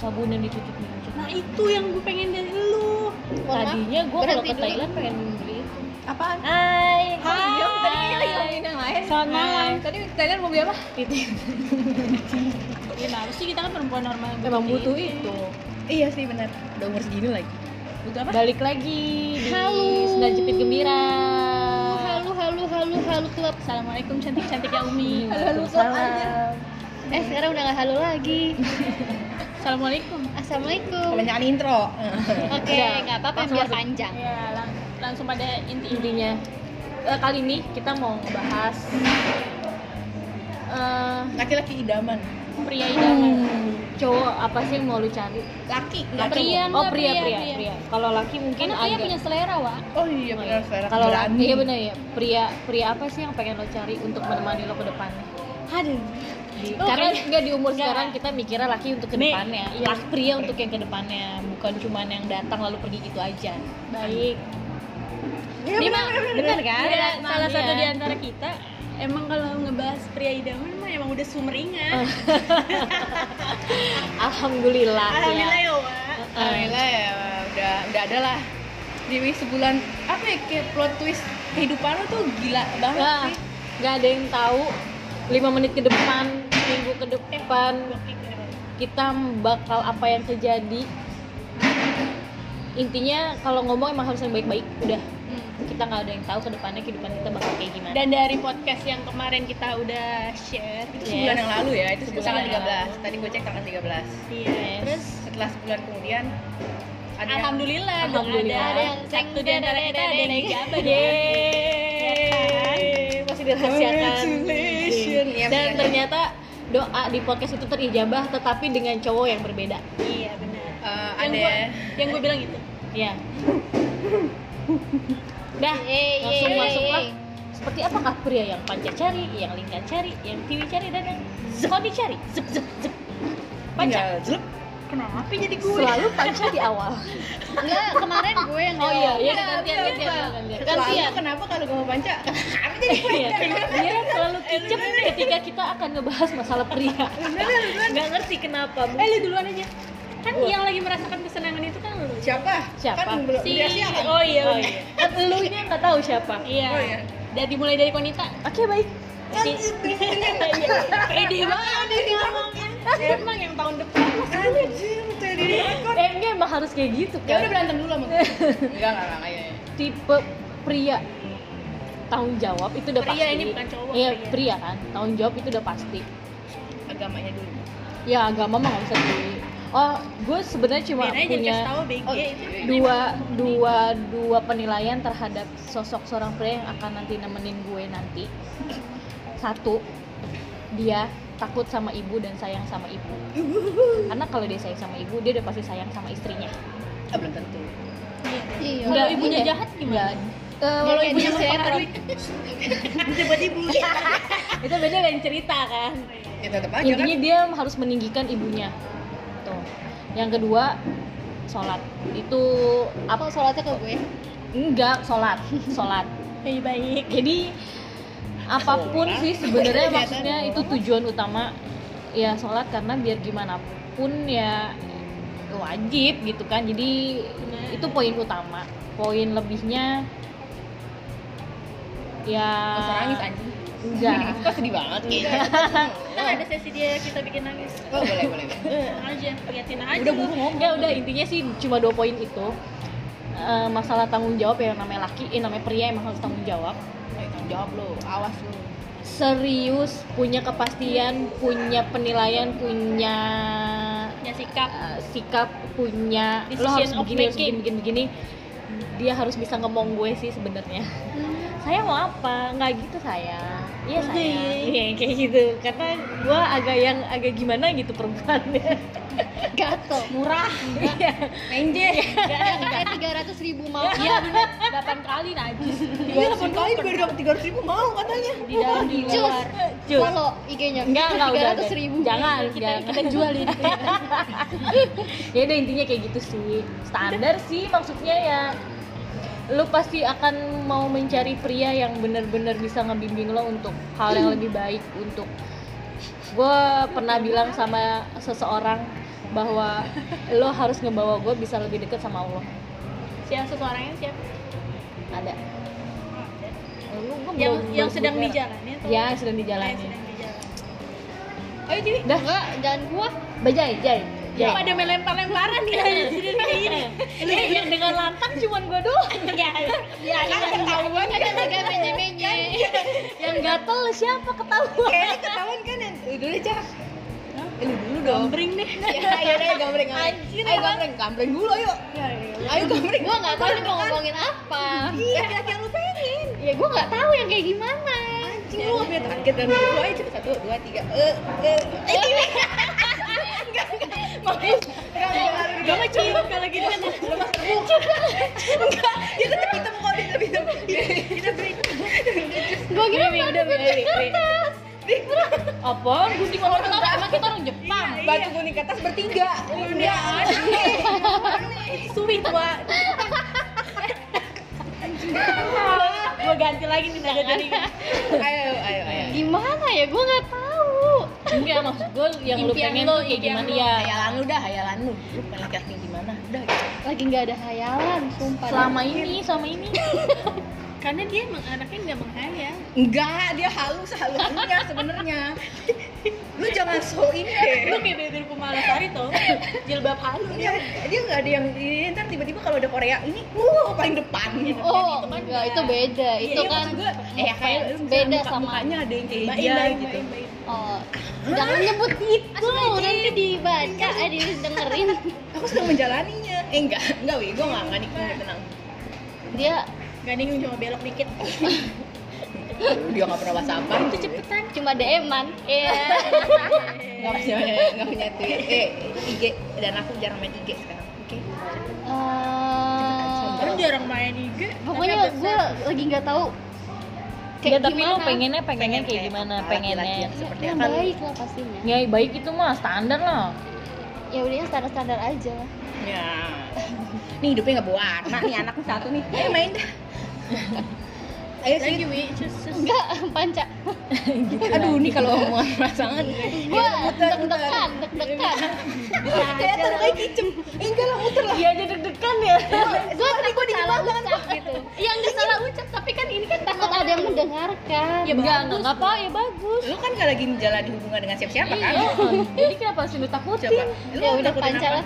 Sabun yang dicucuk Nah itu yang gue pengen dari lu. Tadinya gue kalau ke. Thailand pengen beli itu Apaan? Hai iya, tadi kita lagi ngomongin yang lain. Selamat malam. Tadi Thailand mau beli apa? Titik. Ya harus sih kita kan perempuan normal Emang butuh itu. Iya sih benar. Udah umur segini lagi. Butuh apa? Balik lagi di Halo. Sendal Jepit Gembira. Halo, halo, halo, halo klub. Assalamualaikum cantik-cantiknya Umi. Waalaikumsalam. Eh, sekarang udah gak halo lagi. Assalamualaikum. Assalamualaikum. Kebanyakan intro. Oke, Udah, nggak apa-apa biar panjang. Ya lang- langsung pada inti Intinya eh, kali ini kita mau ngebahas eh, Laki-laki idaman. Pria idaman. cowok apa sih yang mau lu cari? Laki, Nggak laki. pria. Oh enggak, pria pria, pria pria. pria. Kalau laki mungkin Karena pria agak punya selera, Wak. Oh iya benar iya. selera Kalau berani. iya benar ya pria pria apa sih yang pengen lo cari untuk menemani lo ke depannya? Aduh. Di- Oh, karena nggak di umur nggak. sekarang kita mikirnya laki untuk ke Nih, depannya, iya. laki pria untuk yang ke depannya, bukan cuman yang datang lalu pergi gitu aja. Baik. Iya Ini benar, mah benar, benar kan? Nah, salah iya. satu di antara kita emang kalau ngebahas pria idaman mah emang udah sumringah. Alhamdulillah. Alhamdulillah ya. ya, Wak. Alhamdulillah ya udah udah ada lah di sebulan apa ya kayak plot twist kehidupan lo tuh gila banget Wah, sih nggak ada yang tahu lima menit ke depan, minggu ke depan kita bakal apa yang terjadi. Intinya kalau ngomong emang harus yang baik-baik. Udah. Kita nggak ada yang tahu ke depannya kehidupan kita bakal kayak gimana. Dan dari podcast yang kemarin kita udah share itu Yes. sebulan yang lalu ya itu Sebulan tanggal yang 13 tadi gue cek tanggal 13 Iya. Yes. Terus setelah sebulan kemudian ada yang- alhamdulillah, dong Alhamdulillah. ada Ada yang satu di antara kita ada yang dong. Yeay, masih dirahasiakan. Iya, Dan ternyata doa di podcast itu terijabah, tetapi dengan cowok yang berbeda. Iya benar. Eh, Yang ada gua yang gue bilang gitu. Ya. Dah, Yeay, langsung yeay, masuklah. yeay. Seperti apakah pria yang Panca cari, yang Lingga cari, yang Tiwi cari, dan yang Sony cari? Zep, zep, zep. Panca. jelek Kenapa jadi gue? Selalu Panca di awal. Enggak, kemarin gue yang Oh iya, iya Iya, gantian, iya, gantian, iya. gantian. Kenapa kalau gue mau panca kenapa jadi gue Iya, dia selalu kicep ketika kita akan ngebahas masalah pria. Nggak ngerti kenapa. Eh lu duluan aja. Kan yang lagi merasakan kesenangan. Siapa Siapa? kan belum Si udah siapa Oh iya. Oh iya. Kan elunya nggak tahu siapa. Iya. Oh, iya. Dan dimulai dari Konita. Oke baik. Si Pede banget ini ngomongnya. Emang yang tahun depan anjir tadi Eh enggak emang harus kayak gitu ya kan. udah berantem dulu sama gue enggak enggak enggak ya Tipe pria tanggung jawab itu udah Pria pasti. ini bukan cowok, Iya pria. pria kan. Tanggung jawab itu udah pasti. agamanya dulu Ya agama mah nggak bisa di. Oh, gue sebenarnya cuma punya tahu BG Oh, itu. dua dua dua penilaian terhadap sosok seorang pria yang akan nanti nemenin gue nanti satu dia takut sama ibu dan sayang sama ibu karena kalau dia sayang sama ibu dia udah pasti sayang sama istrinya ah belum tentu Iya. Kalau ibunya iya. jahat gimana? Nggak. Eh, Kalau ibunya ibunya sinetron. Buat ibu. itu beda lain cerita kan ya tetap aja intinya kan dia harus meninggikan ibunya yang kedua sholat itu Apa sholatnya ke gue? enggak sholat sholat Baik baik. jadi apa pun Sholat. sih sebenarnya maksudnya itu tujuan utama ya sholat karena biar gimana pun ya wajib gitu kan jadi Benar. itu poin utama poin lebihnya ya nangis anjing enggak. Kok sedih banget gitu Ntar ada sesi dia kita bikin nangis. oh boleh boleh aja, liatin aja. udah buru ngomong ya udah. Intinya sih cuma dua poin itu. Eh, masalah tanggung jawab ya namanya laki eh namanya pria emang harus tanggung jawab. Ayo tanggung jawab lo awas lo serius punya kepastian punya penilaian punya Ya sikap. uh, sikap punya lo Decision harus of begini harus begini begini begini. Dia harus bisa ngomong gue sih sebenarnya. Saya mau apa? Nggak gitu saya iya saya iya kayak gitu karena gue agak yang agak gimana gitu perempuannya Gato. Murah. iya menje Yang kayak tiga ratus ribu mau. iya bener delapan kali najis iya delapan kali juga dapat tiga ratus ribu mau katanya Di dalam di luar. Cus. Follow IG-nya. enggak enggak Tiga ratus ribu. jangan Kita jangan. kita jualin. ya udah intinya kayak gitu sih standar sih maksudnya ya lu pasti akan mau mencari pria yang benar-benar bisa ngebimbing lo untuk hal yang lebih baik untuk gue pernah bilang sama seseorang bahwa lo harus ngebawa gue bisa lebih deket sama Allah. Siapa seseorangnya? Siapa? Ada. Lu- gua yang belum- yang sedang gue- dijalani atau ya sedang dijalani. Ayo Dewi. Dah. Enggak, jangan gua. bajai jai ya pada melempar-lemparan nih sendiri kayak gini Lu yang dengan lantang cuman gue doang ya ya kan ketahuan Ada agak menye-menye. yang gatel siapa ketahuan Kayaknya ketahuan kan yang deh cak. Eh, lu dulu dong. gambreng deh Ya, ya udah gambreng. Anjir. Ayo gambreng, gambreng dulu ayo. Ayo gambreng. Gua nggak tahu nih mau ngomongin apa. Iya, yang lu pengen. Ya gua nggak tahu yang kayak gimana. Anjing lu punya target dan lu ayo cepet satu, dua, tiga. Eh, eh, eh, ini. Enggak, enggak. Gak cium kalau gitu kan Enggak, dia tetap hitam kok, dia tetap hitam. Kita beri. Gua kira udah Wi. apa gunting kenapa emang kita orang Jepang Batu kuning kertas bertiga. Iya. suwi tua gue ganti lagi nih dari Ayo, ayo, ayo. gimana ya? Nggak tahu. Enggak maksud gue yang lu pengen lo, tuh kayak gimana ya Hayalan lu dah, hayalan lu. Lu pengen laki-laki gimana? Udah gitu. Lagi nggak ada hayalan, sumpah. selama ini selama ini karena dia emang anaknya nggak menghayal Enggak, dia halus halusnya sebenarnya. Lu jangan so ini deh. lu kayak bebek pemalasari tuh jilbab halus Dia dia nggak ada yang ini ntar tiba-tiba kalau ada Korea ini, uh paling depan gitu. Oh, itu kan enggak, itu beda. Iya, itu iya, kan maksud gua, eh kayak beda sama mukanya ada yang kayak dia gitu. Oh, jangan nyebut itu, nanti dibaca, eh didengerin. Aku sedang menjalaninya. Eh enggak, enggak wih, gua enggak enggak nikung tenang. Dia Gak ningung cuma belok dikit Dia enggak pernah whatsappan. itu cepetan cuma DM-an. Iya. Enggak punya enggak punya Twitter. Eh, IG dan aku jarang main IG sekarang. Oke. kan Eh, jarang main IG pokoknya gue lagi nggak tahu ya tapi lu gimana. pengennya pengennya kayak kayak gimana apa, pengennya laki-laki yang Ya, seperti yang apa? baik lah pastinya. ya baik itu mah standar lah Ya udah yang standar-standar aja lah. Ya. Nih hidupnya nggak berwarna nih anak satu nih. Ayo main dah. Ayo sih. wi Enggak, panca. Aduh nih kalau omongan pasangan. Gue deg-degan, deg-degan. Kayak terbaik kicem. Eh, enggak lah muter lah. iya aja deg-degan ya Gue takut salah ucap gitu. Yang nggak salah ucap, tapi kan ini kan takut ada yang mendengarkan. ya enggak enggak apa ya bagus Lu kan gak lagi menjalani hubungan dengan siapa-siapa kan? Iya, jadi kenapa sih lu takutin Coba. Lu Ya udah takutin panca apa? lah.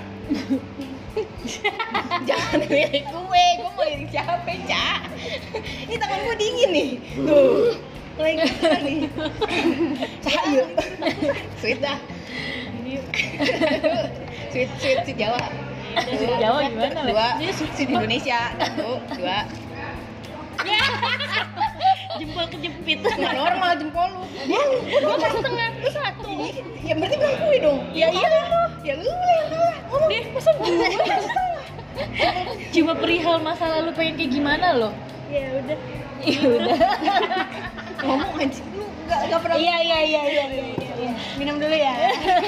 Jangan lirik gue, gue mau lirik siapa, Cak? Ini tangan gue dingin nih. Tuh. Getar nih. Yuk. Sweet dah. Sweet, sweet, sweet Jawa. Sweet Jawa gimana? Dua, sweet Indonesia. Satu, dua. jempol kejepit Nggak normal jempol lu. gue pas setengah lu satu Ya berarti bilang gue dong. Ya iya. Ya lu lah yang salah. Ngomong deh, masa gue? cuma perihal masa lalu pengen kayak gimana loh ya udah ya udah Ngomong anjing lu gak, gak pernah iya iya iya iya iya. minum dulu ya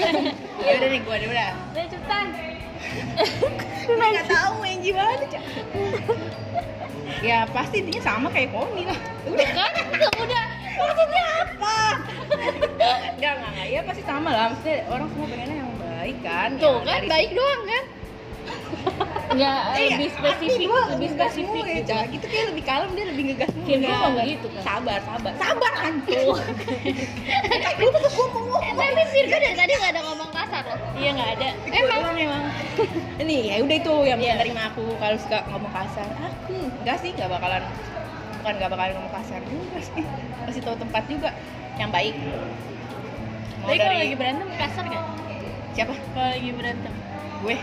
Ya udah nih gue dulu dah. udah cepetan Nggak tahu main gimana, Cak. Ya pasti dia sama kayak Koni lah. Udah kan? Udah. Maksudnya apa? Enggak, enggak, enggak. Ya pasti sama lah. Maksudnya orang semua pengennya yang baik kan. Tuh Yang kan baik doang kan? Nggak Iya, lebih spesifik gua lebih spesifik mulu ya, gitu Cak. Gitu kayak lebih kalem dia lebih ngegas mulu. Nggak. nggak gitu, kan. Sabar, sabar. Sabar anjing. Lu tuh gua mau ngomong. Tapi Virgo dari tadi nggak ada ngomong kasar loh. iya nggak ada Emang emang. Nih, ya udah itu yang Iya. terima aku kalau suka ngomong kasar. Aku enggak sih, enggak bakalan bukan enggak bakalan ngomong kasar juga sih. Masih tahu tempat juga yang baik. Mau tapi kalau lagi berantem kasar gak siapa? kalau lagi berantem Gue.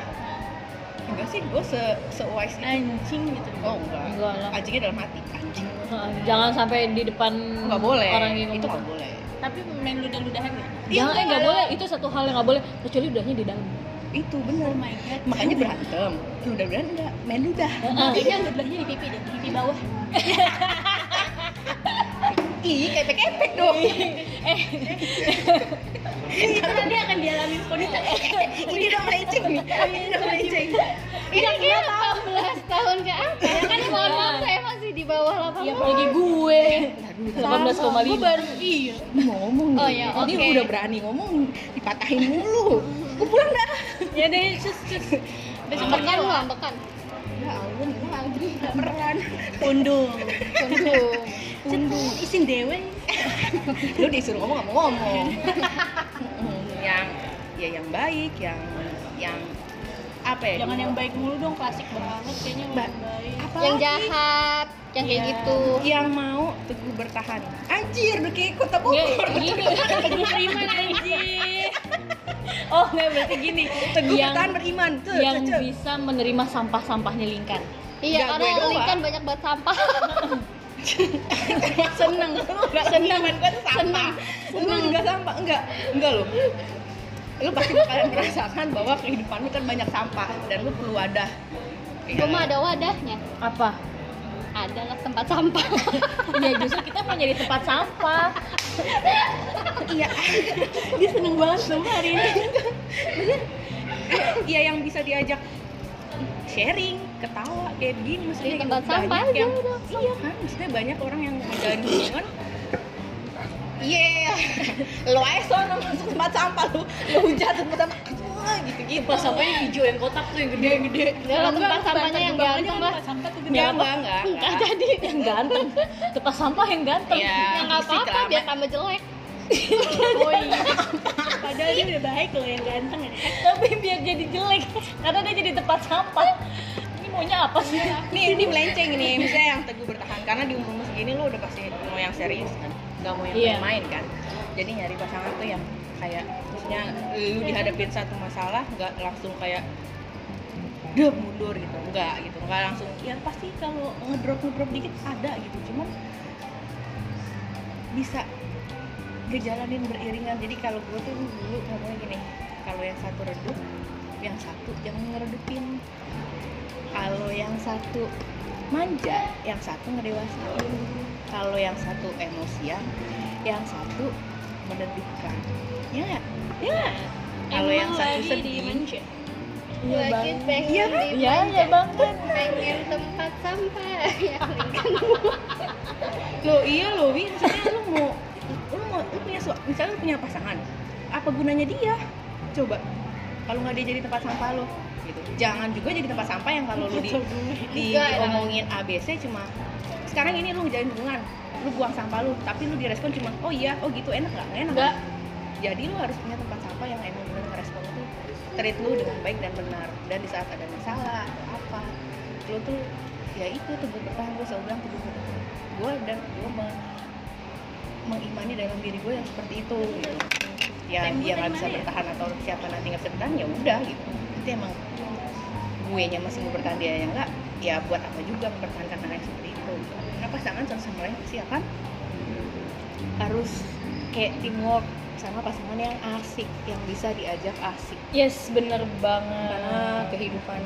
Enggak sih, gue se se wise itu. anjing gitu Oh, enggak. Enggak lah. Anjingnya dalam hati. Anjing. Jangan sampai di depan Enggak boleh. orang yang itu enggak boleh. tapi main ludah-ludahan gak jangan eh nggak boleh itu satu hal yang nggak boleh kecuali udahnya di dalam Itu benar. oh my god Makanya berantem. Udah udah enggak main ludah. Kayaknya ludahnya di pipi deh, di pipi bawah. Ih, kepek-kepek dong. Itu nanti akan dialami Konita. Ini udah melenceng nih. Ini udah melenceng. Ini kayak 18 tahun ke atas. Iya kan mohon maaf saya masih di bawah 18. ya apalagi gue Aduh, 19,5 baru iya ngomong Oh, ya, Ini oke. udah berani ngomong dipatahin mulu. Gue pulang dah. ya deh cus cus besok kerja nggak bekan? Ya Allah, ini lagi peran. undung Tunggu. Undung isin dewe Lu disuruh ngomong gak mau ngomong. Yang ya yang baik, yang yang apa ya? jangan yang baik mulu dong klasik banget kayaknya Ba- yang baik apa Yang lagi? jahat, yang kayak Iya. gitu. yang mau teguh bertahan. Anjir, udah kayak kota Bogor. gini teguh beriman anjir oh nggak berarti gini Teguh yang bertahan beriman. Tuh, yang cocok. bisa menerima sampah-sampahnya lingkar Iya, karena kan banyak banget sampah. seneng. Seneng. Gue tuh sampah. Lu juga sampah. Enggak enggak lo lu pasti bakalan merasakan bahwa kehidupan lu kan banyak sampah dan lu perlu wadah. Gue mah ada wadahnya. apa? Ada lah tempat sampah. ya justru kita mau jadi tempat sampah. Iya. Dia seneng banget sama hari ini. Iya yang bisa diajak sharing ketawa kayak begini maksudnya Di yang tempat banyak sampah aja yang udah. iya. kan maksudnya banyak orang yang menjalin hubungan Iya, lo aja sono masuk tempat sampah lu, lu hujat tempat sampah, ah, gitu-gitu. pas sampahnya hijau yang kotak tuh yang gede yang gede. Kalau tempat sampahnya yang ganteng lah. sampah tuh gede Enggak, enggak, enggak, enggak. Nggak. Jadi. yang ganteng. Tempat sampah yang ganteng. Iya, Yang apa-apa biar tambah jelek. oh iya. Padahal dia udah baik loh yang ganteng. Ya tapi biar jadi jelek karena dia jadi tempat sampah maunya apa sih? Nih ini melenceng ini. Misalnya yang teguh bertahan. Karena di umur segini lo udah pasti mau yang serius kan? Nggak mau yang Iya. main-main kan? Jadi nyari pasangan tuh yang kayak maksudnya lu dihadapin satu masalah nggak langsung kayak deh mundur gitu. Enggak gitu. Nggak langsung ya pasti kalau ngedrop ngedrop dikit ada gitu. Cuman bisa ngejalanin beriringan. Jadi kalau gue tuh dulu ngomongnya gini kalau yang satu redup yang satu jangan ngeredupin kalau yang satu manja yang satu ngedewasain kalau yang satu emosian yang satu menedihkan ya ya kalau yang satu sedih Lagi pengen Iya kan? Iya, dimanja. iya banget. Pengen tempat sampah. Ya, lo iya lo wi misalnya lu mau lu mau lu punya misalnya lu punya pasangan. Apa gunanya dia? Coba kalau nggak dia jadi tempat sampah lo gitu. Jangan juga jadi tempat sampah yang kalau lu di, di diomongin ABC cuma sekarang ini lu ngejalin hubungan lu buang sampah lu tapi lu direspon cuma oh iya oh gitu enak nggak? Enak Nggak. jadi lu harus punya tempat sampah yang emang benar ngerespon lu treat lu dengan baik dan benar. Dan di saat ada masalah atau apa lu tuh ya itu teguh bertahan gue selalu bilang teguh bertahan gue dan gue me- mengimani dalam diri gue yang seperti itu gitu ya dia nggak bisa bertahan atau siapa nanti nggak bisa bertahan ya udah gitu. Itu emang gue nya masih mau bertahan dia yang enggak ya buat apa juga mempertahankan hal yang seperti itu. Karena pasangan satu sama lain pasti akan harus kayak teamwork sama pasangan yang asik yang bisa diajak asik. Yes bener banget. Karena kehidupan.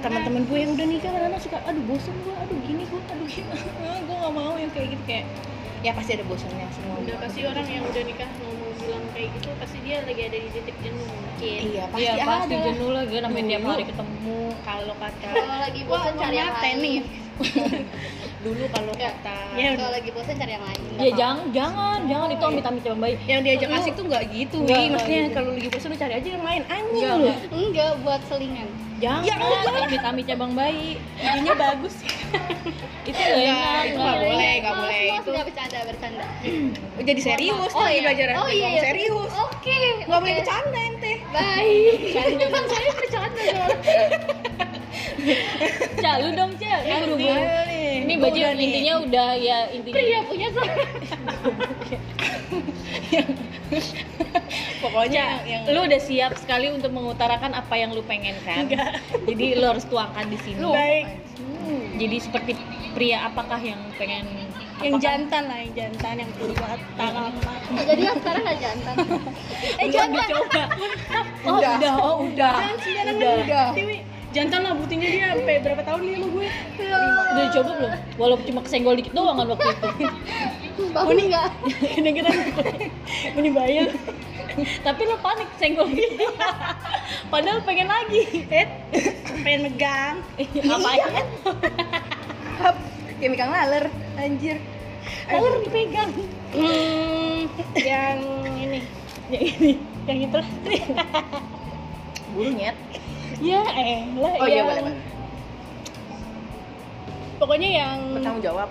Teman-teman gue yang udah nikah kadang suka aduh bosan gue aduh gini gue aduh gini. Gue nggak mau yang kayak gitu kayak ya pasti ada bosannya semua. Udah pasti orang yang udah nikah ngomong bilang kayak gitu pasti dia lagi ada di titik jenuh mungkin iya pasti Iya ada pasti jenuh lah gue namanya tiap hari ketemu kalau kata Kalau lagi bosan cari yang lain. dulu kalau Ya. kata Ya, Kalau lagi bosan cari yang lain. ya jangan jangan jangan itu amit-amit yang baik yang diajak asik tuh nggak gitu Wi. nggak maksudnya gitu. kalau lagi bosan lu cari aja yang lain anjing lu nggak. Enggak buat selingan. Jangan Ya, enggak. amit-amit cabang bayi idenya bagus itu gak Enggak, enak itu nggak nggak boleh, boleh. nggak boleh. Itu- nggak bercanda, bercanda. jadi serius Oh iya. belajar Oh iya. iya. serius Oke. nggak boleh oke. bercanda ente Baik. kan saya bercanda Cak, lu dong Cak kan Ayo berhubung nih, ini baju udah nih. intinya udah ya intinya. Pria punya suara. pokoknya yang lu udah siap sekali untuk mengutarakan apa yang lu pengen kan jadi lu harus tuangkan di sini. Baik. Jadi seperti pria apakah yang pengen yang apakah- jantan lah yang jantan yang kuat tangan Jadi yang sekarang nggak jantan. eh jangan dicoba oh Udah. udah. Oh udah. Jangan udah udah. Dewi jantan lah buktinya dia sampai berapa tahun dia sama gue. Udah dicoba belum? Walaupun cuma kesenggol dikit doang kan waktu itu. Bangun nggak? kira-kira ini bayar. Tapi lo panik senggol gitu padahal pengen lagi. Eh pengen megang. Ngapain? Kayak mikang laler anjir. Lalu dipegang. Hmm, yang ini, yang ini, yang itu. Nyet ya eh lah. oh iya yang- boleh boleh Pokoknya yang bertanggung jawab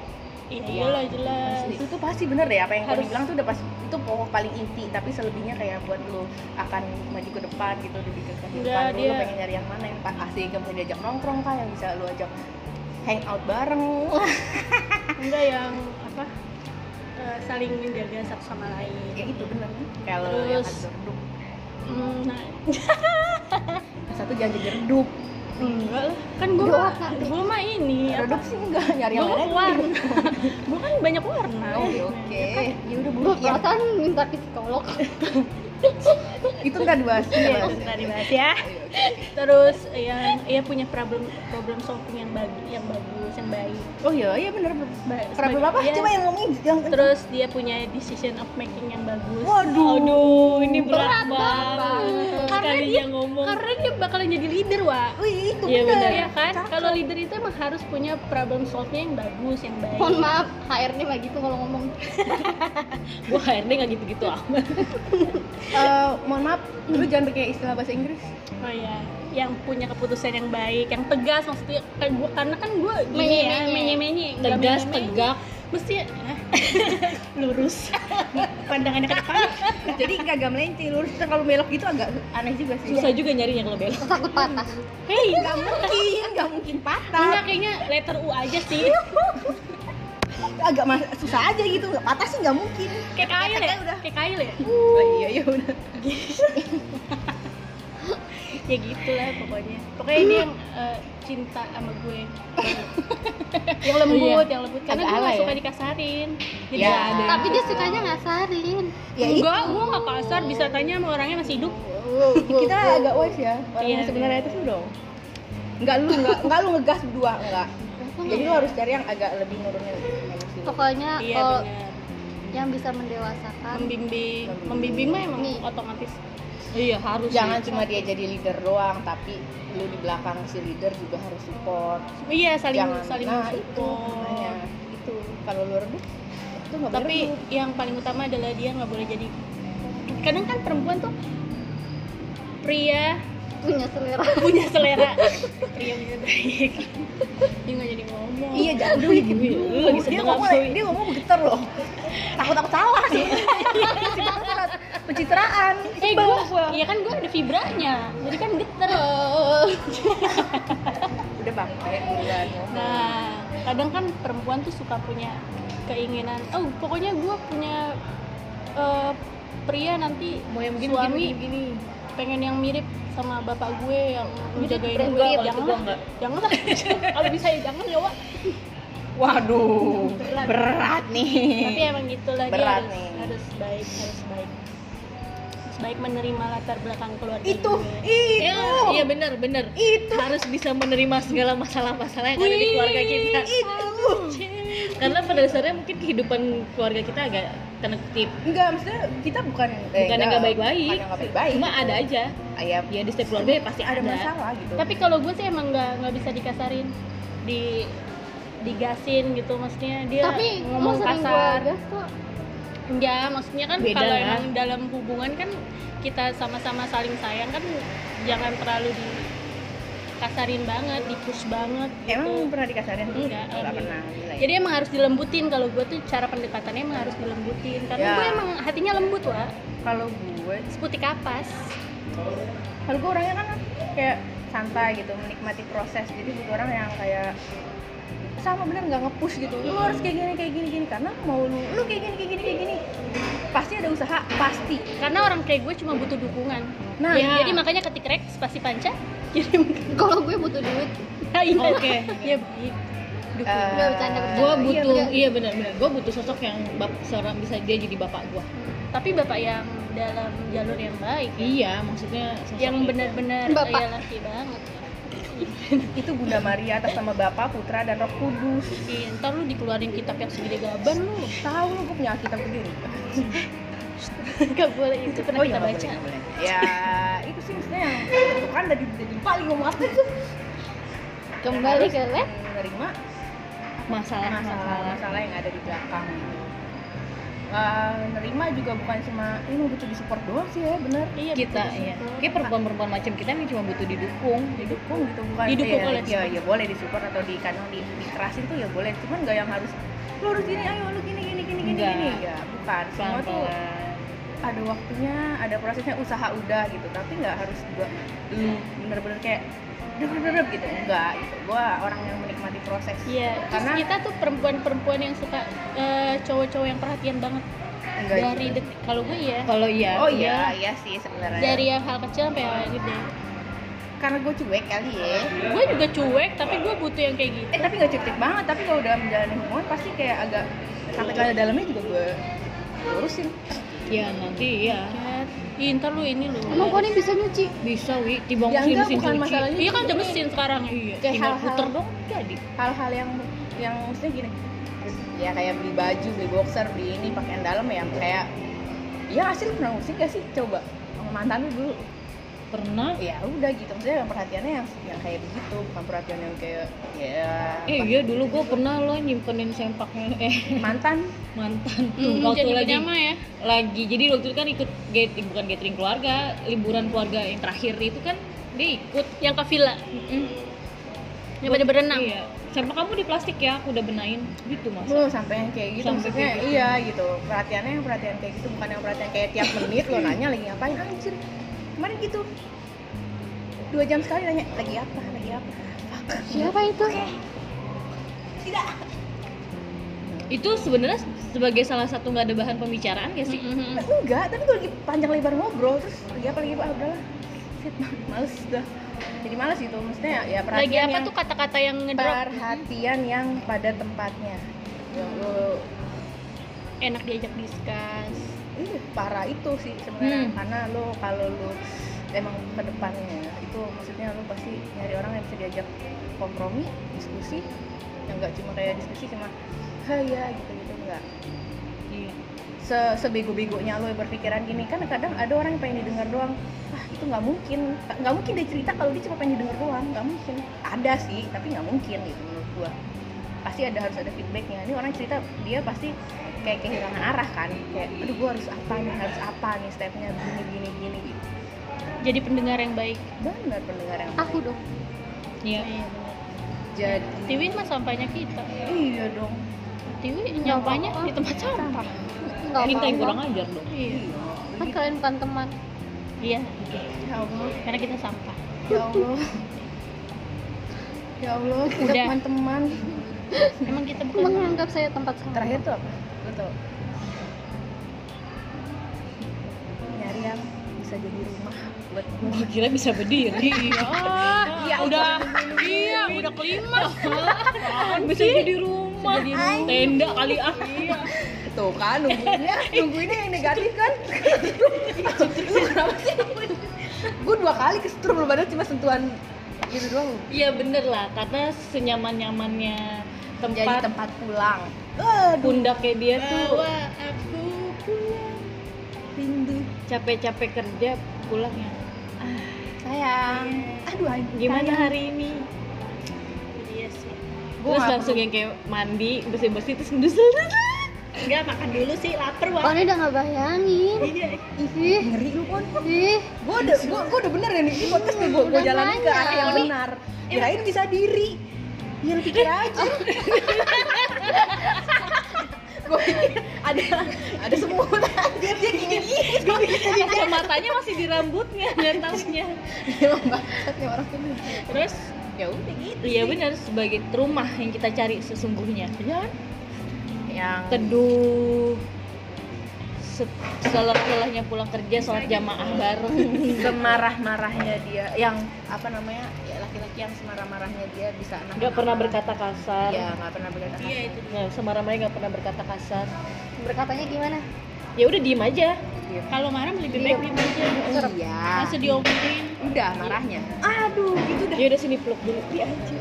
Iya, iyalah jelas. itu tuh pasti bener deh apa yang Harus- Harus. bilang tuh udah pas itu pokok paling inti tapi selebihnya kayak buat lo akan maju ke depan gitu lebih ke kehidupan Enggak, lo, dia- lo pengen nyari yang mana yang pas asik yang bisa diajak nongkrong kah yang bisa lo ajak hang out bareng Enggak yang apa? eh, saling menjaga satu sama lain. ya itu bener kalau yang redup Hmm, nah, satu jangan redup enggak. Kan gua Dua mah, gua mah ini redup sih enggak nyari yang lain warna. gua kan banyak warna. oke oke ya udah bu Gue ya, perasaan minta psikolog. itu dibahas Iya, dibahas. bentar dibahas ya. Terus yang ia punya problem problem solving yang bagus, yang bagus, yang baik. oh iya iya bener Ba- problem apa iya. coba yang ngomongin yang Terus dia punya decision of making yang bagus. Waduh. Aduh, ini berat, Berat banget. banget. Karena Sekali dia dia ngomong. karena dia bakalan jadi leader, Wak. Wih, itu Iya, bener. bener. Iya kan? Kalau leader itu emang harus punya problem solve yang bagus, yang baik. Mohon maaf, HRD nggak gitu kalau ngomong. Gua HRD nggak gitu-gitu amat. Eh, mohon maaf, lu jangan pakai istilah bahasa Inggris. Oh iya, yang punya keputusan yang baik, yang tegas maksudnya kan gua karena kan gua gini ya, Menye-menye. nggak Tegas, menye-menye. tegak. Mesti Hah? lurus. Pandangannya ke depan. Jadi kagak melenceng, lurus kalau belok gitu agak aneh juga sih. Susah juga nyarinya kalau belok. Takut patah. Hei, Gak mungkin, gak mungkin patah. enggak kayaknya letter U aja sih. Agak mas- susah aja gitu, gak patah sih gak mungkin. Kayak kail ya? Kayak udah. Kayak kail ya? Oh iya iya udah. Ya gitu lah pokoknya. Pokoknya dia yang eh, cinta sama gue. Yang lembut yang lembut. Karena Agak gue gak suka ya? dikasarin. Jadi Ya, ada Tapi dia sukanya ngasarin. Ya enggak gue gak kasar bisa tanya sama orangnya masih hidup. Kita agak wise ya. Orang Iya, sebenarnya itu dong. Enggak lu enggak enggak lu ngegas berdua enggak. Jadi lu harus cari yang agak lebih nurunin lu. Pokoknya iya kalau yang bisa mendewasakan. membimbing membimbing mah emang otomatis Iya harus. Jangan sih. cuma dia jadi leader doang, tapi lu di belakang si leader juga harus support. iya saling Jangan saling nah, itu support makanya itu kalau lu redup itu boleh tapi redup. yang paling utama adalah dia nggak boleh jadi kadang kan perempuan tuh pria punya selera. punya selera pria punya baik dia nggak jadi ngomong Iya, jangan dulu gitu. Lu lagi dia ngomong, dia ngomong getar loh. Takut takut salah sih. Salah pencitraan. eh gue iya kan gue ada vibranya jadi kan geter Udah bang, kayak duluan. nah kadang kan perempuan tuh suka punya keinginan oh pokoknya gue punya eh, pria nanti Mau yang begini suami begini, begini. pengen yang mirip sama bapak gue yang menjagain Enggak, gue itu jangan enggak. jangan lah kalau bisa ya jangan ya Wak. Waduh, Berat. berat nih. tapi emang gitulah dia Berat harus, nih. harus baik harus baik harus baik menerima latar belakang keluarga itu, gue. itu. Iya, iya benar, benar. Itu. Harus bisa menerima segala masalah-masalah yang ada di keluarga kita. Itu. Karena pada dasarnya mungkin kehidupan keluarga kita agak tanda kutip Enggak, maksudnya kita bukan eh, bukan yang nggak baik-baik. Baik-baik. Cuma ada aja. Ayam Ya di setiap keluarga ya pasti ada ada. masalah gitu. tapi kalau gue sih emang nggak nggak bisa dikasarin di digasin gitu maksudnya dia Tapi lo ngomong kasar gas kok. enggak maksudnya kan Beda kalau lah. emang dalam hubungan kan kita sama-sama saling sayang kan jangan terlalu di kasarin banget, dipush banget gitu. Emang pernah dikasarin? Enggak, Enggak pernah. Gila ya. Jadi emang harus dilembutin kalau gue tuh cara pendekatannya emang harus dilembutin karena Ya. gue emang hatinya lembut wa kalau gue seperti kapas. kalau gue orangnya kan kayak santai gitu menikmati proses jadi butuh orang yang kayak sama bener nggak ngepush gitu lu harus kayak gini kayak gini gini karena mau lu lu kayak gini kayak gini kayak gini pasti ada usaha pasti Karena orang kayak gue cuma butuh dukungan. Nah, Ya, jadi makanya ketik rek spasi panca. Jadi Kalau gue butuh duit, nah, iya. Oke. ya. Gua Iya, butuh bener. iya benar-benar. Gua butuh sosok yang bap, seorang bisa dia jadi bapak gua. Tapi bapak yang dalam jalur yang baik, ya. Iya, maksudnya sosok yang benar-benar Bapak. ya laki banget. itu Bunda Maria atas nama Bapa Putra dan Roh Kudus Ih, ntar lu dikeluarin kitab yang segede gaban lu. tahu lu gue punya kitab sendiri Gak boleh itu pernah Oh kita iya, baca. boleh, boleh. ya itu sih maksudnya yang kan dari dari paling ngomong apa itu. Kembali ke lab. menerima masalah masalah masalah. yang ada di belakang. Gitu Eh, nerima juga bukan cuma ini butuh disupport doang sih ya bener. Iya kita betul, ya betul. kayak perempuan-perempuan macam kita nih cuma butuh didukung. Didukung gitu bukan Didukung ya, oleh ya, ya boleh disupport atau di kadang di, dikerasin tuh ya boleh. Cuman nggak yang harus lo harus gini ayo lo gini gini gini gini. Gini ya bukan. Semua tuh ada waktunya ada prosesnya usaha udah gitu. Tapi nggak harus juga lu bener-bener kayak dep gitu. Enggak gitu. Gua orang yang menikmati proses. Iya, terus Karena- kita tuh perempuan-perempuan yang suka eh, cowok-cowok yang perhatian banget. Enggak dari detik kalau gue ya kalau iya oh iya. iya sih sebenarnya. Dari yang hal kecil sampai hal gede. karena gue cuek kali ya. Gue juga cuek, tapi gue butuh yang kayak gitu. eh tapi nggak cuek banget. Tapi kalau udah menjalani hubungan pasti kayak agak sampai ke dalamnya juga gue lurusin ya nanti ya. Ih, ntar lu ini lu. Emang kau nih bisa nyuci? bisa wi. Timbang Ya, mesin enggak, mesin bukan cuci. masalahnya Iya kan ada mesin sekarang. Iya. Kayak tinggal hal-hal- puter dong jadi. hal-hal yang yang maksudnya gini. Ya kayak beli baju beli boxer beli ini pakaian dalam ya kayak ya hasil pernah musik gak sih? Coba sama mantan lu dulu pernah ya udah gitu maksudnya yang perhatiannya yang yang kayak begitu bukan perhatian yang kayak ya eh iya dulu gua pernah loh nyimpenin sempaknya eh. Mantan? Mantan tuh Hmm, waktu lagi penyama ya. lagi jadi waktu itu kan ikut gate bukan gathering keluarga liburan keluarga yang terakhir itu kan dia ikut. Yang ke villa. Yang pada berenang. iya. Sempak kamu di plastik ya aku udah benain gitu mas. Lu sampai yang kayak gitu Sampai maksudnya kayak gitu. iya gitu. Perhatiannya yang perhatian kayak gitu bukan yang perhatian kayak tiap menit lo nanya lagi ngapain anjir kemarin gitu. Dua jam sekali nanya lagi apa? Lagi apa? Fuck. Siapa itu? tidak. Itu sebenarnya sebagai salah satu nggak ada bahan pembicaraan gak sih? Mhm. enggak. Tapi gue lagi panjang lebar ngobrol terus lagi apa? Lagi apa? Ah, udahlah. Shit, males udah jadi males gitu. Maksudnya ya, ya perhatian Lagi apa yang tuh kata-kata yang ngedrop? perhatian yang pada tempatnya. Yang lo enak diajak diskus. Itu parah itu sih sebenarnya. Hmm. karena lo kalau lo emang ke depannya itu maksudnya lo pasti nyari orang yang bisa diajak kompromi diskusi yang nggak cuma kayak diskusi cuma ya gitu gitu enggak iya se sebego-begonya lo berpikiran gini kan kadang ada orang yang pengen didengar doang. Ah itu nggak mungkin. Nggak mungkin dia cerita kalau dia cuma pengen didengar doang nggak mungkin. Ada sih tapi nggak mungkin gitu menurut gua. Pasti ada harus ada feedbacknya. Ini orang cerita dia pasti kayak kehilangan arah kan kayak aduh gua harus apa nih harus apa nih stepnya gini gini gini gitu Jadi pendengar yang baik. benar pendengar yang Aku dong. iya Iya. jadi Tiwi mah sampahnya kita. iya dong Tiwi nyampanya di tempat sampah. Enggak kita yang kurang ajar dong Iya. Kan kalian bukan teman. Iya. ya allah Karena kita sampah. ya allah ya allah kita Udah. teman-teman Emang kita bukan Menganggap saya tempat sampah. terakhir tuh apa tau nyari yang bisa jadi rumah buat gue kira bisa berdiri. Iya. Iya, udah. Iya, udah kelima. bisa jadi rumah. Tenda kali ah. Tuh kan nungguinnya nungguinnya yang negatif kan? Lu kenapa sih? Gue dua kali kesetrum belum ada cuma sentuhan gitu doang. Iya bener lah. Karena senyaman nyamannya jadi tempat tempat pulang. Aduh pundak kayak dia tuh Bawa aku pulang. rindu. Capek-capek kerja pulangnya sayang. Aduh anjing gimana sayang. hari ini? Iya sih. Gua terus langsung perlu- yang kayak mandi bersih bersih terus ndusel Enggak makan dulu sih, lapar wah. ini udah nggak bayangin. Iya. Ih, ngeri lu kon ih. gue udah gue gue udah bener ya nih ini podcast gue gue Udah jalanin ke arah yang benar. Kirain bisa diri ya lu pikir aja. Gue ada ada semut dia dia gini. Gue pikir kacamatanya masih di rambutnya nggak tahunya bangsatnya orang tuh. Terus? Ya udah gitu iya benar sebagai rumah yang kita cari sesungguhnya. Iya. Kan? yang teduh setelah setelahnya pulang kerja sholat jamaah bareng. Semarah-marahnya dia. Yang apa namanya ya laki-laki yang semarah-marahnya dia bisa nahan nggak pernah berkata kasar ya nggak pernah berkata kasar iya itu. nggak semarah-marahnya nggak pernah berkata kasar Berkatanya gimana? ya udah diem aja. Kalau marah lebih baik diem aja. iya Masa diomelin. udah marahnya aduh gitu dah ya udah sini peluk dulu dia aja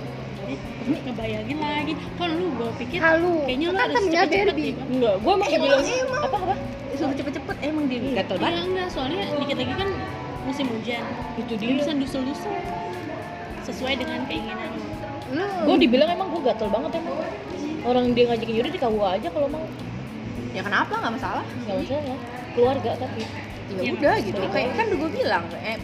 Ini ngebayangin lagi. Kan lu gua pikir Halu. kayaknya lu Kan harus temennya cepet-cepet Barbie. gitu. enggak gue Emang, bilang apa apa suruh cepet-cepet emang dia gatel Iya banget enggak, soalnya dikit lagi kan musim hujan. itu Dia dia bisa dusel-dusel sesuai dengan keinginan. Lu. Lu gue dibilang emang gue gatel banget emang. Orang dia ngajakin yaudah di KUA aja kalau mau. Ya kenapa? Nggak masalah. Nggak masalah. Keluarga tapi. Ya Ya, udah gitu. kayak kan udah gue bilang eh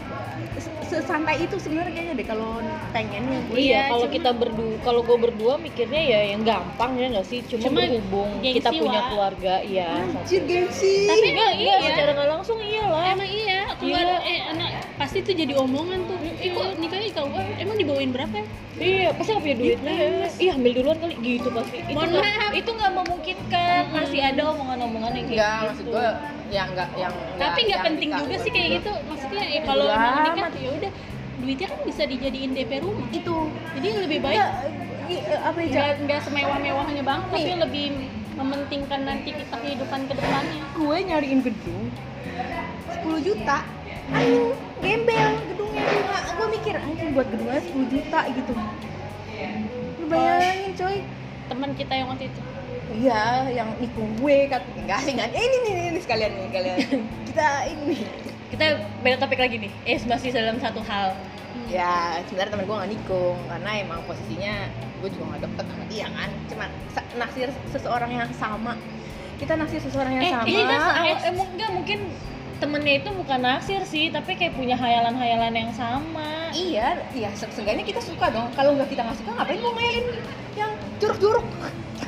se- sesantai itu sebenarnya kayaknya deh kalau pengennya gue iya kalau kita berdua kalau gue berdua mikirnya ya yang gampang ya nggak sih? Cuma, Cuma berhubung gengsi, kita punya keluarga iya. Anjir gengsi. Tapi Enggak, iya, iya. secara nggak langsung iyalah. Emang iya, keluar Iya. eh anak pasti tuh jadi omongan tuh. Eh kok nikahnya kau emang dibawain berapa ya? Iya, pasti nggak punya duit ya. Iya, ambil duluan kali gitu pasti. Itu Mohon nggak- maaf. itu nggak memungkinkan. Masih ada omongan-omongan yang kayak Enggak, gitu. maksud gue yang enggak yang Tapi nggak penting juga gue sih kayak gitu. Maksudnya ya kalau emang amat. nikah ya udah duitnya kan bisa dijadiin DP rumah. itu Jadi lebih baik Enggak, i- apa ya nggak nggak semewah-mewahnya banget, tapi lebih mementingkan nanti kita kehidupan ke depannya. gue nyariin gedung 10 juta aduh gembel gedungnya bunga gue mikir anjing buat gedungnya 10 juta gitu. Lu bayangin coy. Teman kita yang waktu itu. Iya yang nikung gue kat enggak sih enggak. Eh, ini nih ini sekalian nih kalian kita ini. Kita beda topik lagi nih. Eh, masih dalam satu hal. ya sebenarnya temen gue nggak nikung karena emang posisinya gue juga nggak deket sama dia kan. Cuma naksir seseorang yang sama. Kita naksir seseorang yang Eh, sama. ini dah eh, eh, mu- enggak mungkin temennya itu bukan naksir sih, tapi kayak punya hayalan-hayalan yang sama. Iya, iya se- seenggaknya kita suka dong. Kalau nggak kita nggak suka, ngapain mau ngayalin yang jorok-jorok?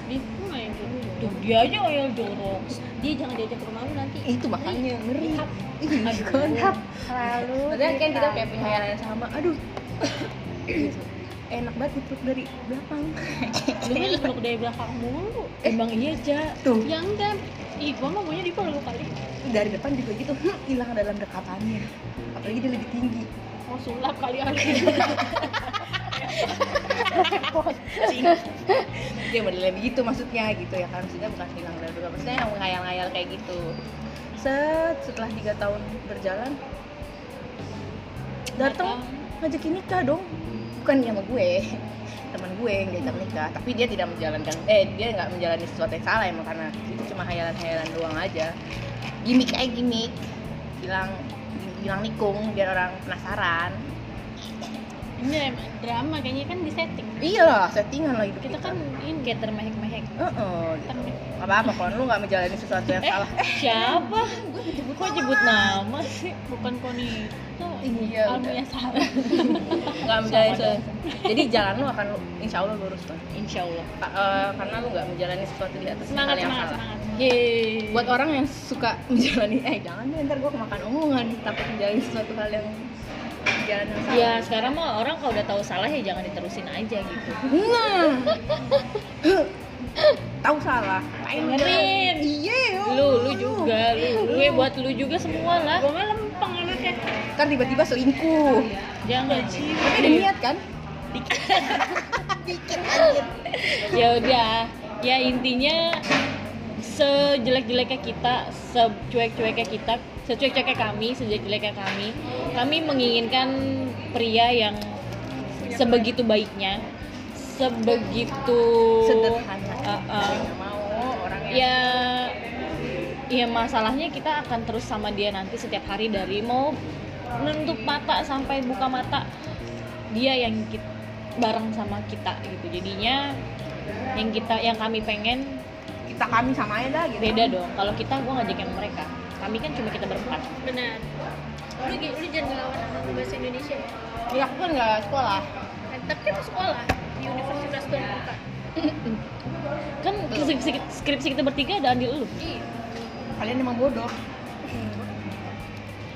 yang. Tuh, dia aja ngayal jorok. Dia jangan diajak ke rumah lu nanti. Itu makanya ngeri. Aduh. kontap. Lalu. Maksudnya kan kita kayak punya hayalan yang sama. Aduh. Enak banget dipeluk dari belakang. Lu kan dipeluk dari belakang mulu. Emang iya, Ja. Tuh, Ya enggak. Ih, gua mah maunya dipeluk kali. Dari depan juga gitu, hmm, hilang dalam dekapannya. Apalagi dia lebih tinggi. Mau sulap kali dia modelnya begitu maksudnya gitu ya kan. Maksudnya bukan hilang dalam dekapan maksudnya yang ngayal-ngayal kayak gitu. Set setelah tiga tahun berjalan datang ngajakin nikah dong. Bukan dia sama gue teman gue yang diajak nikah. Tapi dia tidak menjalankan eh dia nggak menjalani sesuatu yang salah emang karena itu cuma hayalan-hayalan doang aja gimmick kayak gimmick bilang bilang nikung biar orang penasaran Ini emang drama kayaknya kan di setting. iyalah settingan lah hidup Kita kan ini Kayak termehek-mehek. Heeh, gitu. Termehek. Gak apa-apa kalau lu gak menjalani sesuatu yang Eh, salah siapa? Kok nyebut nama sih? bukan koni itu Iya, udah. yang salah. Gak menjalani sesuatu Jadi jalan lu akan insya Allah lurus kan Insya Allah. Eh, Karena lu gak menjalani sesuatu di atas semangat yang semangat salah semangat. Yeay. Buat orang yang suka menjalani Eh jangan deh ntar gue kemakan omongan Takut menjalani sesuatu hal yang Jalan yang salah Ya sekarang mah orang kalau udah tahu salah ya jangan diterusin aja gitu. Nah Tahu salah Dengerin. Iya Lu, lu juga, lu, gue buat lu juga semua lah. Gua mah lempeng anaknya. Ntar tiba-tiba selingkuh Jangan. Tapi ada niat kan? Dikit anjir ya udah ya intinya sejelek-jeleknya kita secuek-cueknya kita secuek-cueknya kami sejelek-jeleknya kami kami menginginkan pria yang sebegitu baiknya sebegitu Sederhana Uh, uh. Ya ya masalahnya kita akan terus sama dia nanti setiap hari dari mau menutup mata sampai buka mata dia yang kit- bareng sama kita gitu jadinya yang kita yang kami pengen kita kami sama aja dah gitu. Beda dong. Kalau kita gua ngajakin mereka. Kami kan cuma kita berempat. Benar. Lu lu jangan ngelawan sama bahasa Indonesia ya. ya aku kan nggak sekolah. Eh, Tapi kan sekolah. Di Universitas Terbuka. kan skripsi, skripsi kita bertiga ada andil lu. Iya. kalian emang bodoh.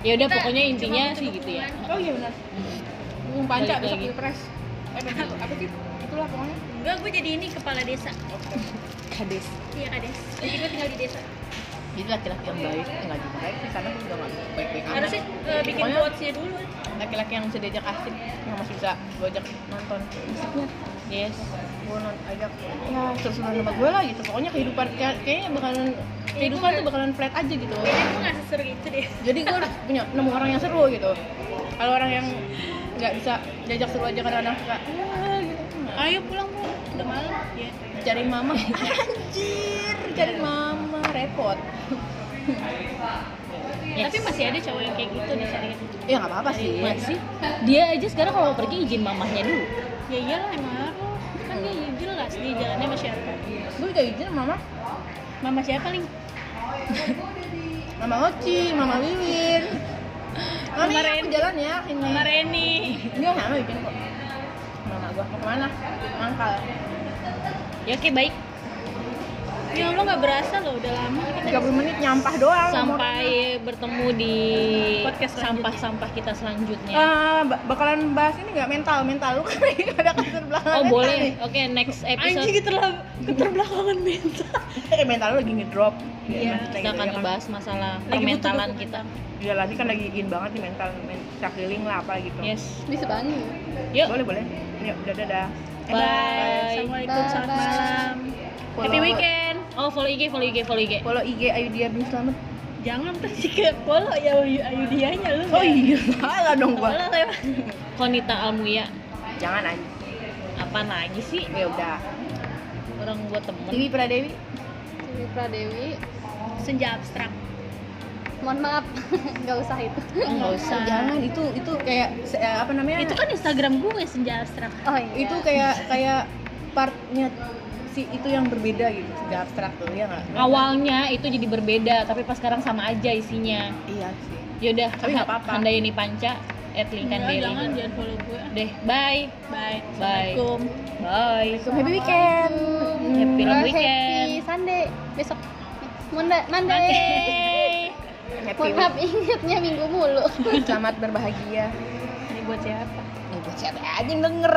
Ya udah Kita pokoknya intinya sih gitu ya. oh iya benar. Umum panca besok pilpres. Eh apa sih? apa sih? Itulah pokoknya. Enggak, gue jadi ini kepala desa. kades Iya, Kades. Jadi gue tinggal di desa. jadi laki-laki yang baik nggak juga baik karena gue juga nggak baik-baik amat Harusnya eh, bikin Pokoknya- quotes-nya dulu. laki-laki yang bisa diajak asik yang masih bisa gue ajak nonton musiknya yes gue nonton ajak ya sesuai sama gue lah gitu pokoknya kehidupan kayak, kayaknya bakalan kehidupan tuh bakalan flat aja gitu Kayaknya gue gak seseru itu deh. jadi gue harus punya nemu orang yang seru gitu kalau orang yang nggak bisa diajak seru aja kadang-kadang suka "Ah," gitu Ayo pulang pulang. Udah malam. Ya. cari mama anjir cari mama repot Yes. Tapi masih ada cowok yang kayak gitu di sini. ya nggak apa-apa sih masih dia aja sekarang kalau pergi izin mamahnya dulu Ya iyalah emang harus. Kan dia jelas dia jalannya siapa gue udah izin mama mama siapa ling mama Oci mama Wiwin Mama Mami, aku Ren. jalan ya ini mama Reni Enggak, sama izin kok Mama gua mau ke mana? Mangkal ya oke baik. Ya Allah nggak berasa loh udah lama kita 30 menit nyampah doang sampai bertemu di Podcast sampah-sampah kita selanjutnya. Ba- bakalan bahas ini nggak? Mental mental. Lu kan lagi ada kasur belakang oh mental boleh oke next episode. anjing keterla keterbelakangan mental. Eh mental lu lagi ngedrop. Iya, maksudnya kita gitu, akan kan? ngebahas masalah Lagi dokumen. kita. Iya lagi kan lagi in banget nih mental men healing lah apa gitu. Yes. Bisa banget. yuk. Boleh boleh. Yuk dadah Bye. assalamualaikum selamat malam. Follow- happy weekend. Oh follow IG follow IG follow IG follow IG Ayu Dia bin Slamet jangan tadi ke follow ya Ayu Ayu dianya lu oh iya salah dong gua. Konita Almuya. Jangan aja apa lagi sih? Ya udah. Orang buat temen. Dewi Pradewi. Dewi Pradewi. senja abstrak Mohon maaf, nggak usah itu. nggak usah jangan itu itu kayak se- eh, apa namanya itu kan Instagram gue senja abstrak Oh iya. itu kayak kayak partnya si itu yang berbeda gitu sudah abstrak tuh ya nggak awalnya itu jadi berbeda tapi pas sekarang sama aja isinya iya sih yaudah Tapi nggak apa-apa. Handayani Panca at Linkan Enggak, Deli jangan jangan follow gue deh bye bye Bye. assalamualaikum bye happy weekend Happy long weekend. Happy Sunday besok. Monday. Monday. Happy Mohon maaf ingetnya minggu mulu. selamat berbahagia. Ini buat siapa? Ya buat siapa aja yang denger